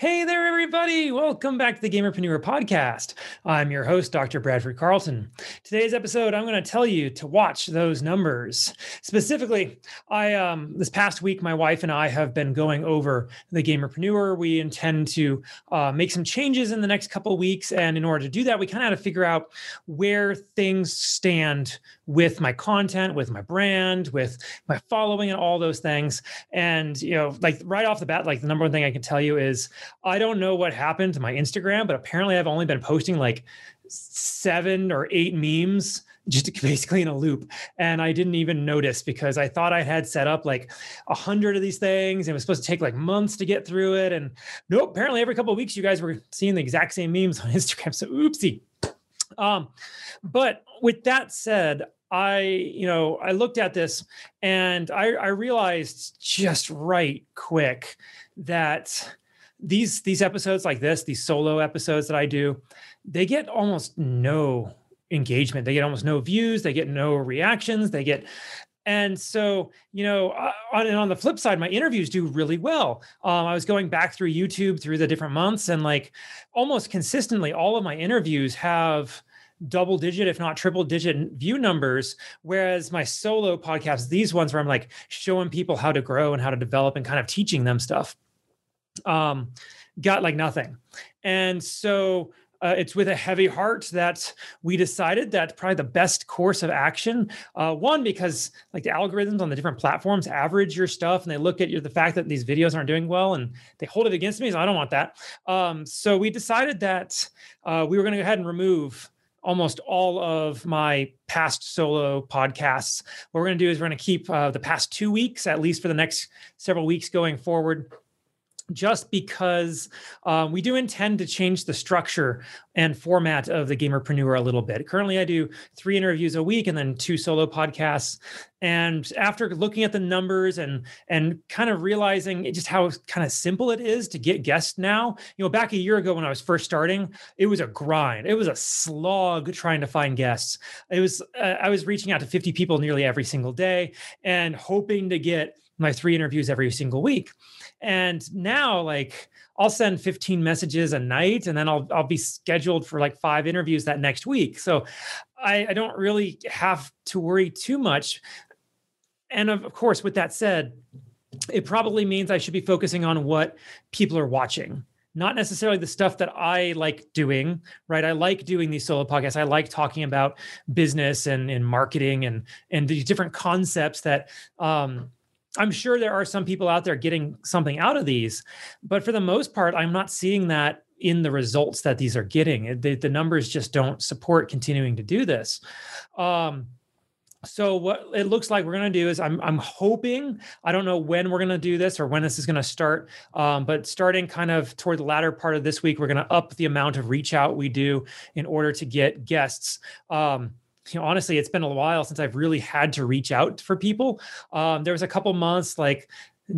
Hey there, everybody. Welcome back to the Gamerpreneur podcast. I'm your host, Dr. Bradford Carlton. Today's episode, I'm going to tell you to watch those numbers. Specifically, I um, this past week, my wife and I have been going over the Gamerpreneur. We intend to uh, make some changes in the next couple weeks. And in order to do that, we kind of had to figure out where things stand with my content, with my brand, with my following, and all those things. And, you know, like right off the bat, like the number one thing I can tell you is I don't know what happened to my Instagram, but apparently I've only been posting like seven or eight memes just basically in a loop. And i didn't even notice because i thought i had set up like a hundred of these things. And it was supposed to take like months to get through it. And nope apparently every couple of weeks you guys were seeing the exact same memes on instagram. So oopsie um but with that said I, you know, I looked at this and I, I realized just right quick that these these episodes like this, these solo episodes that I do, they get almost no engagement. They get almost no views. They get no reactions. They get and so, you know, uh, on, and on the flip side, my interviews do really well. Um, I was going back through YouTube through the different months, and like almost consistently, all of my interviews have double digit, if not triple digit view numbers. Whereas my solo podcasts, these ones where I'm like showing people how to grow and how to develop and kind of teaching them stuff um, got like nothing. And so uh, it's with a heavy heart that we decided that probably the best course of action. Uh, one, because like the algorithms on the different platforms average your stuff and they look at you, the fact that these videos aren't doing well and they hold it against me. So I don't want that. Um, so we decided that uh, we were going to go ahead and remove almost all of my past solo podcasts. What we're going to do is we're going to keep uh, the past two weeks, at least for the next several weeks going forward just because um, we do intend to change the structure and format of the Gamerpreneur a little bit. Currently, I do three interviews a week and then two solo podcasts. And after looking at the numbers and and kind of realizing just how kind of simple it is to get guests now, you know, back a year ago when I was first starting, it was a grind. It was a slog trying to find guests. It was uh, I was reaching out to 50 people nearly every single day and hoping to get my three interviews every single week. And now, like, I'll send 15 messages a night and then I'll, I'll be scheduled for like five interviews that next week. So I, I don't really have to worry too much. And of course, with that said, it probably means I should be focusing on what people are watching not necessarily the stuff that I like doing, right? I like doing these solo podcasts. I like talking about business and, and marketing and and these different concepts that um, I'm sure there are some people out there getting something out of these, but for the most part, I'm not seeing that in the results that these are getting. The, the numbers just don't support continuing to do this. Um, so what it looks like we're going to do is I'm I'm hoping I don't know when we're going to do this or when this is going to start, um, but starting kind of toward the latter part of this week, we're going to up the amount of reach out we do in order to get guests. Um, you know, honestly, it's been a while since I've really had to reach out for people. Um, there was a couple months like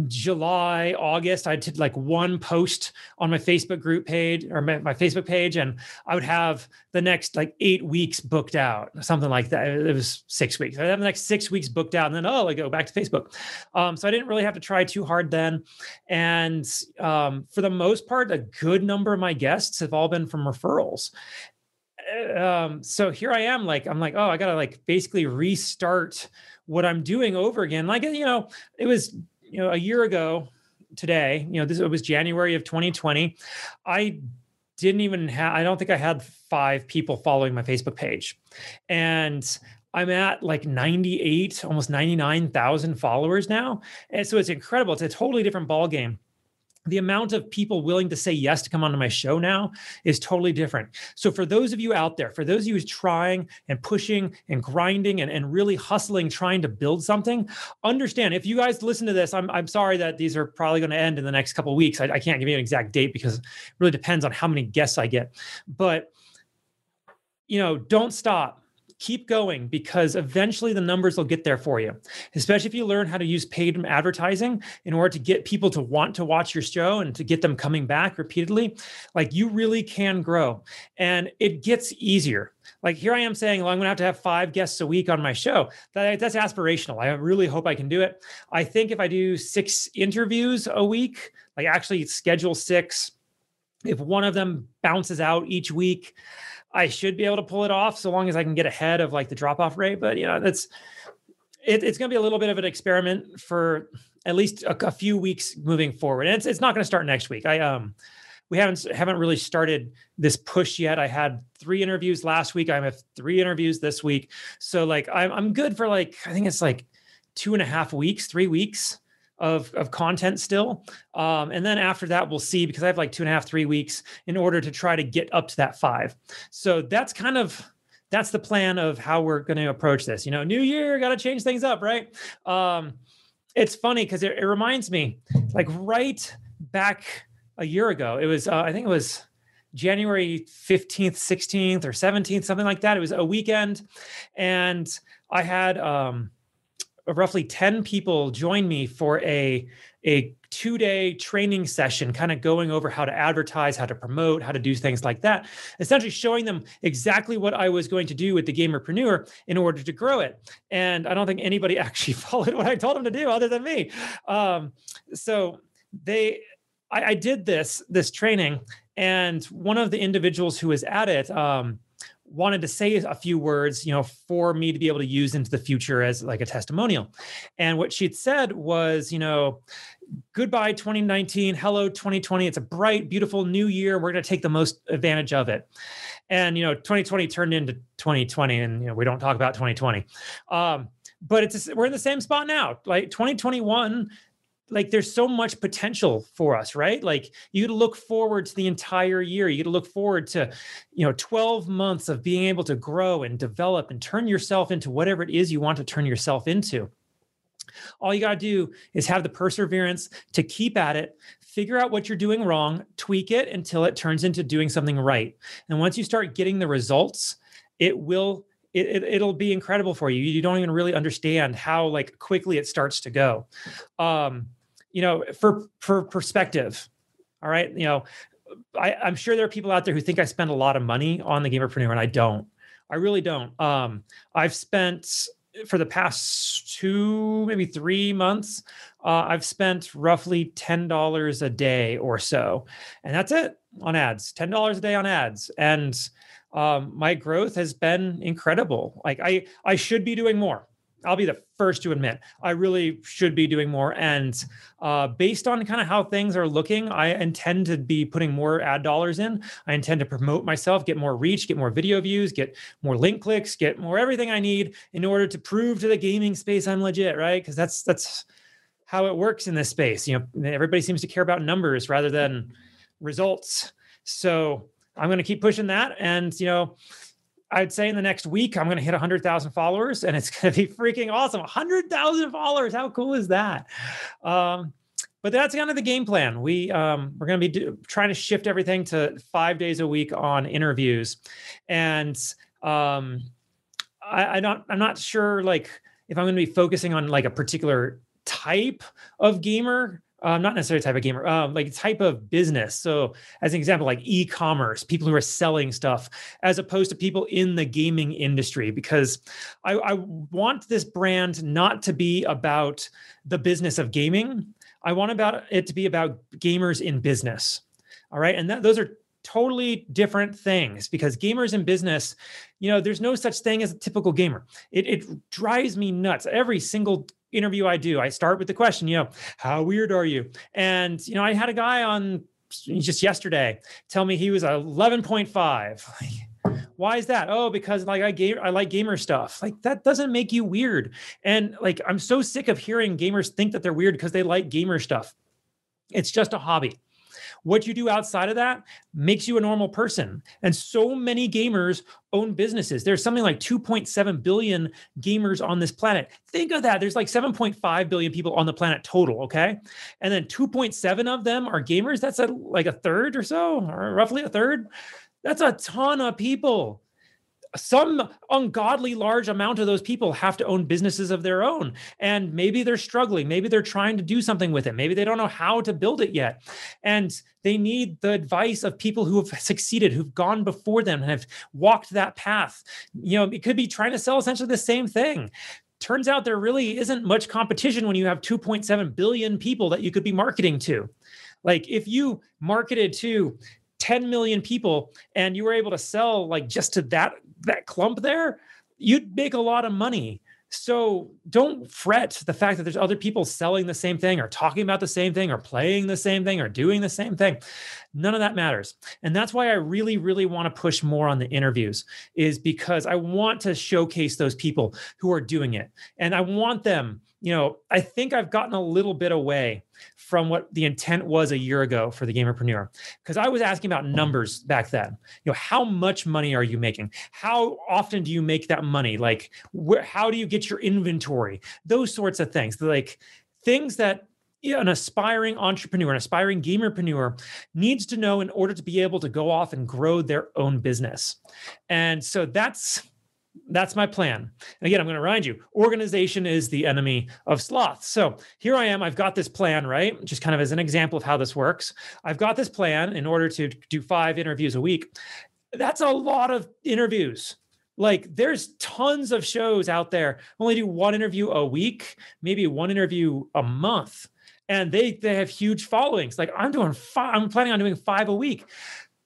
July, August, I did like one post on my Facebook group page or my, my, Facebook page, and I would have the next like eight weeks booked out, something like that. It was six weeks. I have the next six weeks booked out, and then oh, I go back to Facebook. Um, so I didn't really have to try too hard then. And um, for the most part, a good number of my guests have all been from referrals. Um, so here I am, like, I'm like, oh, I gotta like basically restart what I'm doing over again. Like, you know, it was, you know, a year ago today, you know, this it was January of 2020. I didn't even have, I don't think I had five people following my Facebook page. And I'm at like 98, almost 99,000 followers now. And so it's incredible. It's a totally different ball game the amount of people willing to say yes to come onto my show now is totally different. So, for those of you out there, for those of you trying and pushing and grinding and, and really hustling, trying to build something, understand if you guys listen to this, I'm, I'm sorry that these are probably going to end in the next couple weeks. I, I can't give you an exact date because it really depends on how many guests I get. But, you know, don't stop keep going because eventually the numbers will get there for you. Especially if you learn how to use paid advertising in order to get people to want to watch your show and to get them coming back repeatedly like you really can grow. And it gets easier. Like here i am saying well i'm going to have to have five guests a week on my show. That, that's aspirational. I really hope i can do it. I think if i do six interviews a week like actually schedule six if one of them bounces out each week, I should be able to pull it off so long as I can get ahead of like the drop off rate. But you know, that's it, it's going to be a little bit of an experiment for at least a, a few weeks moving forward. And it's it's not going to start next week. I um we haven't haven't really started this push yet. I had three interviews last week. I have three interviews this week. So like I'm I'm good for like I think it's like two and a half weeks, three weeks of, of content still. Um, and then after that, we'll see because I have like two and a half, three weeks in order to try to get up to that five. So that's kind of that's the plan of how we're going to approach this. You know, new year, got to change things up, right? Um, it's funny because it, it, reminds me, like right back a year ago, it was uh, I think it was January 15th, 16th, or 17th, something like that. It was a weekend, and I had um, roughly 10 people join me for a a two day training session, kind of going over how to advertise, how to promote, how to do things like that. Essentially, showing them exactly what I was going to do with the Gamerpreneur in order to grow it. And I don't think anybody actually followed what I told them to do other than me. Um, so they, I, I, did this this training, and one of the individuals who was at it. Um, wanted to say a few words, you know, for me to be able to use into the future as like a testimonial. And what she'd said was, you know, goodbye 2019, hello 2020. It's a bright, beautiful new year. We're going to take the most advantage of it. And you know, 2020 turned into 2020, and you know, we don't talk about 2020. Um, but it's we're in the same spot now. Like 2021 like there's so much potential for us right? Like you look forward to the entire year. You look forward to you know 12 months of being able to grow and develop and turn yourself into whatever it is you want to turn yourself into. All you got to do is have the perseverance to keep at it figure out what you're doing wrong tweak it until it turns into doing something right. And once you start getting the results it will it, it, will be incredible for you you don't even really understand how like quickly it starts to go um you know, for for perspective, all right, you know, I, I'm sure there are people out there who think I spend a lot of money on the Gamerpreneur, and I don't. I really don't. Um, I've spent for the past two, maybe three months, uh, I've spent roughly ten dollars a day or so, and that's it on ads. Ten dollars a day on ads, and um, my growth has been incredible. Like I, I should be doing more. I'll be the first to admit I really should be doing more. And uh, based on kind of how things are looking, I intend to be putting more ad dollars in. I intend to promote myself, get more reach, get more video views, get more link clicks, get more everything I need in order to prove to the gaming space I'm legit, right? Because that's that's how it works in this space. You know, everybody seems to care about numbers rather than results. So I'm going to keep pushing that, and you know I'd say in the next week, I'm going to hit 100,000 followers and it's going to be freaking awesome. 100,000 followers. How cool is that? Um, but that's kind of the game plan. We um, we're going to be do, trying to shift everything to five days a week on interviews, and um, I, I not I'm not sure like if I'm going to be focusing on like a particular type of gamer um, not necessarily type of gamer, um, like type of business. So, as an example, like e-commerce, people who are selling stuff, as opposed to people in the gaming industry, because I, I want this brand not to be about the business of gaming. I want about it to be about gamers in business. All right, and that, those are totally different things because gamers in business, you know, there's no such thing as a typical gamer. It, it drives me nuts. Every single interview I do, I start with the question, you know, how weird are you? And, you know, I had a guy on just yesterday tell me he was 11.5. Why is that? Oh, because like I game I like gamer stuff. Like that doesn't make you weird. And like I'm so sick of hearing gamers think that they're weird because they like gamer stuff. It's just a hobby. What you do outside of that makes you a normal person. And so many gamers own businesses. There's something like 2.7 billion gamers on this planet. Think of that. There's like 7.5 billion people on the planet total. Okay. And then 2.7 of them are gamers. That's a, like a third or so, or roughly a third. That's a ton of people some ungodly large amount of those people have to own businesses of their own. And maybe they're struggling. Maybe they're trying to do something with it. Maybe they don't know how to build it yet. And they need the advice of people who have succeeded who've gone before them and have walked that path. You know it could be trying to sell essentially the same thing. Turns out there really isn't much competition when you have 2.7 billion people that you could be marketing to. Like if you marketed to 10 million people and you were able to sell like just to that that clump there, you'd make a lot of money. So don't fret the fact that there's other people selling the same thing or talking about the same thing or playing the same thing or doing the same thing. None of that matters. And that's why I really, really want to push more on the interviews, is because I want to showcase those people who are doing it. And I want them you know, I think I've gotten a little bit away from what the intent was a year ago for the Gamerpreneur because I was asking about numbers back then. You know, how much money are you making? How often do you make that money? Like, how do you get your inventory? Those sorts of things, like things that you know, an aspiring entrepreneur, an aspiring gamerpreneur needs to know in order to be able to go off and grow their own business. And so that's that's my plan. And again, I'm going to remind you organization is the enemy of sloth. So here I am. I've got this plan, right? Just kind of as an example of how this works. I've got this plan in order to do five interviews a week. That's a lot of interviews. Like there's tons of shows out there. Only do one interview a week, maybe one interview a month. And they they have huge followings. Like I'm doing five, I'm planning on doing five a week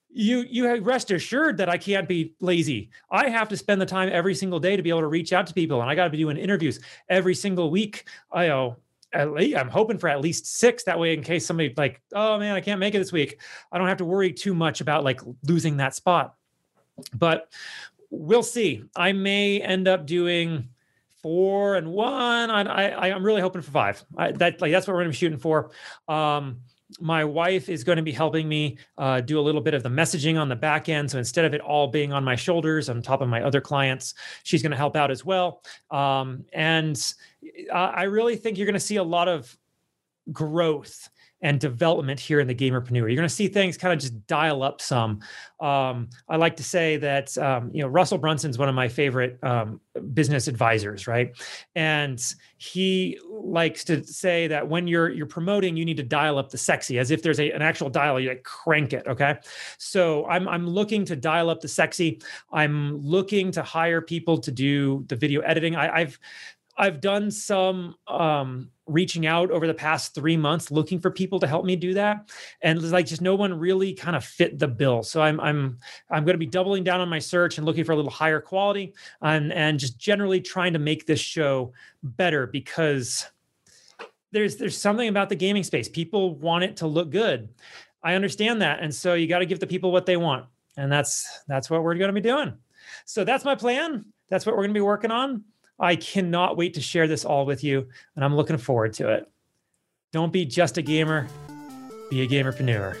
you you rest assured that I can't be lazy. I have to spend the time every single day to be able to reach out to people, and I got to be doing interviews every single week. I know at least I'm hoping for at least six. That way, in case somebody like, oh man, I can't make it this week, I don't have to worry too much about like losing that spot. But we'll see. I may end up doing four and one. I, I I'm really hoping for five. I, that like that's what we're gonna be shooting for. Um, my wife is going to be helping me uh, do a little bit of the messaging on the back end. So instead of it all being on my shoulders on top of my other clients, she's going to help out as well. Um, and I really think you're going to see a lot of growth and development here in the gamerpreneur. You're going to see things kind of just dial up some. Um, I like to say that um, you know Russell Brunson's one of my favorite um, business advisors, right? And he likes to say that when you're you're promoting, you need to dial up the sexy, as if there's a, an actual dial. You like crank it, okay? So I'm I'm looking to dial up the sexy. I'm looking to hire people to do the video editing. I, I've I've done some um, reaching out over the past three months, looking for people to help me do that, and like just no one really kind of fit the bill. So I'm I'm I'm going to be doubling down on my search and looking for a little higher quality, and and just generally trying to make this show better because there's there's something about the gaming space. People want it to look good. I understand that, and so you got to give the people what they want, and that's that's what we're going to be doing. So that's my plan. That's what we're going to be working on. I cannot wait to share this all with you, and I'm looking forward to it. Don't be just a gamer, be a gamerpreneur.